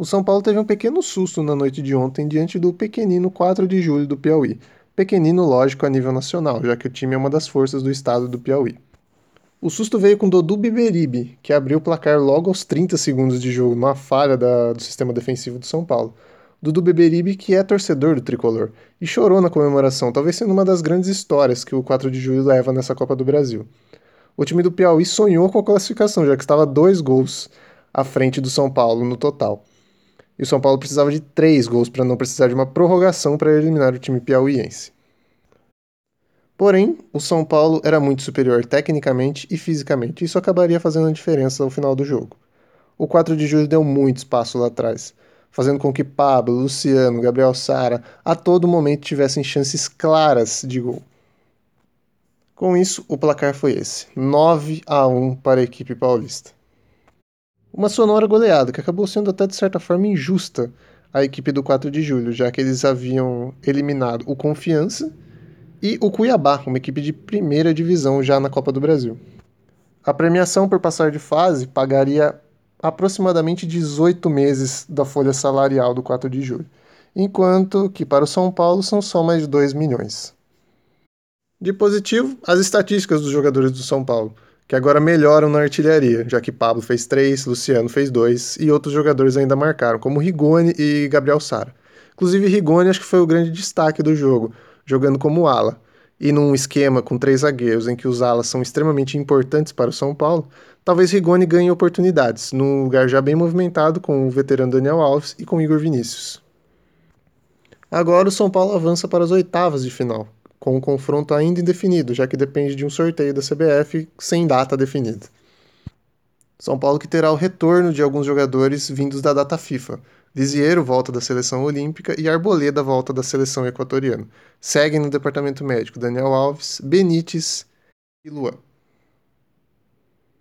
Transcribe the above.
O São Paulo teve um pequeno susto na noite de ontem diante do pequenino 4 de julho do Piauí. Pequenino, lógico, a nível nacional, já que o time é uma das forças do estado do Piauí. O susto veio com Dodô Biberibe, que abriu o placar logo aos 30 segundos de jogo, numa falha da, do sistema defensivo do São Paulo. Dudu Beberibe, que é torcedor do tricolor, e chorou na comemoração, talvez sendo uma das grandes histórias que o 4 de julho leva nessa Copa do Brasil. O time do Piauí sonhou com a classificação, já que estava dois gols à frente do São Paulo no total e o São Paulo precisava de três gols para não precisar de uma prorrogação para eliminar o time piauiense. Porém, o São Paulo era muito superior tecnicamente e fisicamente, e isso acabaria fazendo a diferença ao final do jogo. O 4 de julho deu muito espaço lá atrás, fazendo com que Pablo, Luciano, Gabriel Sara a todo momento tivessem chances claras de gol. Com isso, o placar foi esse: 9 a 1 para a equipe paulista. Uma sonora goleada que acabou sendo até de certa forma injusta à equipe do 4 de julho, já que eles haviam eliminado o Confiança e o Cuiabá, uma equipe de primeira divisão já na Copa do Brasil. A premiação por passar de fase pagaria aproximadamente 18 meses da folha salarial do 4 de julho, enquanto que para o São Paulo são só mais 2 milhões. De positivo, as estatísticas dos jogadores do São Paulo que agora melhoram na artilharia, já que Pablo fez três, Luciano fez dois e outros jogadores ainda marcaram, como Rigoni e Gabriel Sara. Inclusive, Rigoni acho que foi o grande destaque do jogo, jogando como ala. E num esquema com três zagueiros em que os alas são extremamente importantes para o São Paulo, talvez Rigoni ganhe oportunidades, num lugar já bem movimentado com o veterano Daniel Alves e com Igor Vinícius. Agora o São Paulo avança para as oitavas de final, com um confronto ainda indefinido, já que depende de um sorteio da CBF sem data definida. São Paulo que terá o retorno de alguns jogadores vindos da data FIFA. Lisieiro volta da seleção olímpica e Arboleda volta da seleção equatoriana. Seguem no departamento médico Daniel Alves, Benítez e Luan.